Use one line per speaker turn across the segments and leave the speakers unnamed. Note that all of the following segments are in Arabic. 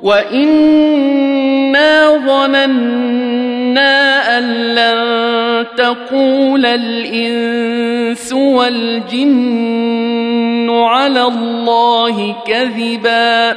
وانا ظننا ان لن تقول الانس والجن على الله كذبا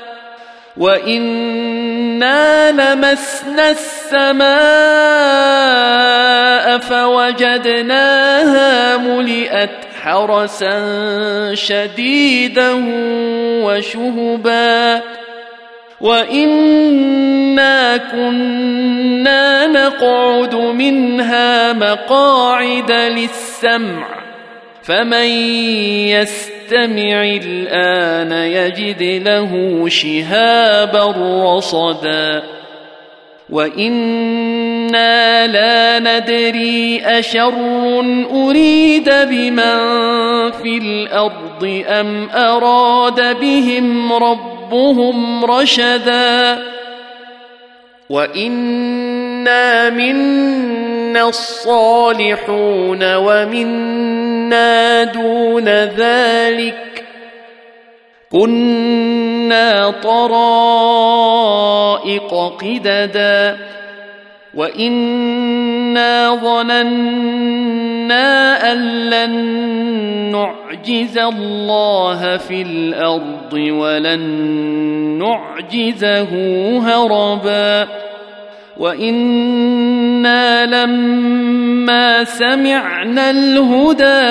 وانا لمسنا السماء فوجدناها ملئت حرسا شديدا وشهبا وانا كنا نقعد منها مقاعد للسمع فمن يستمع الآن يجد له شهابا رصدا. وإنا لا ندري أشر أريد بمن في الأرض أم أراد بهم ربهم رشدا. وإنا منا الصالحون ومنا دون ذلك كنا طرائق قددا وإنا ظننا أن لن نعجز الله في الأرض ولن نعجزه هربا وأنا لما سمعنا الهدى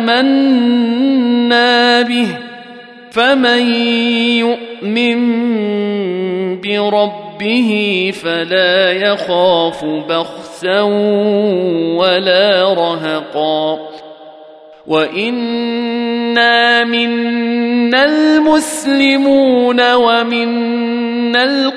امنا به فمن يؤمن بربه فلا يخاف بخسا ولا رهقا وانا منا المسلمون ومنا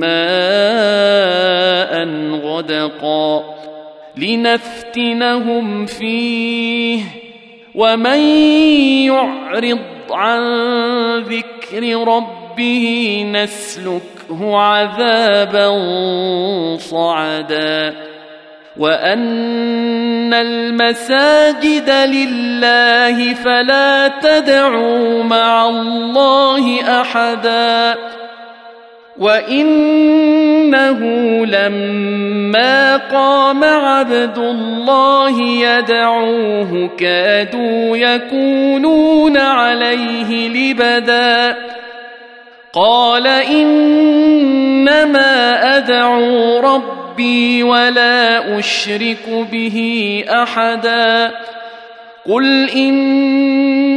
ماء غدقا لنفتنهم فيه ومن يعرض عن ذكر ربه نسلكه عذابا صعدا وأن المساجد لله فلا تدعوا مع الله أحدا وانه لما قام عبد الله يدعوه كادوا يكونون عليه لبدا قال انما ادعو ربي ولا اشرك به احدا قل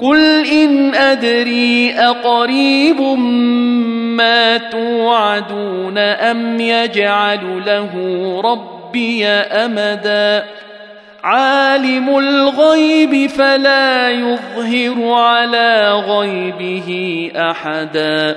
قل ان ادري اقريب ما توعدون ام يجعل له ربي امدا عالم الغيب فلا يظهر على غيبه احدا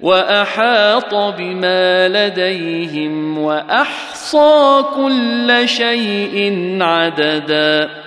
وأحاط بما لديهم وأحصى كل شيء عددا.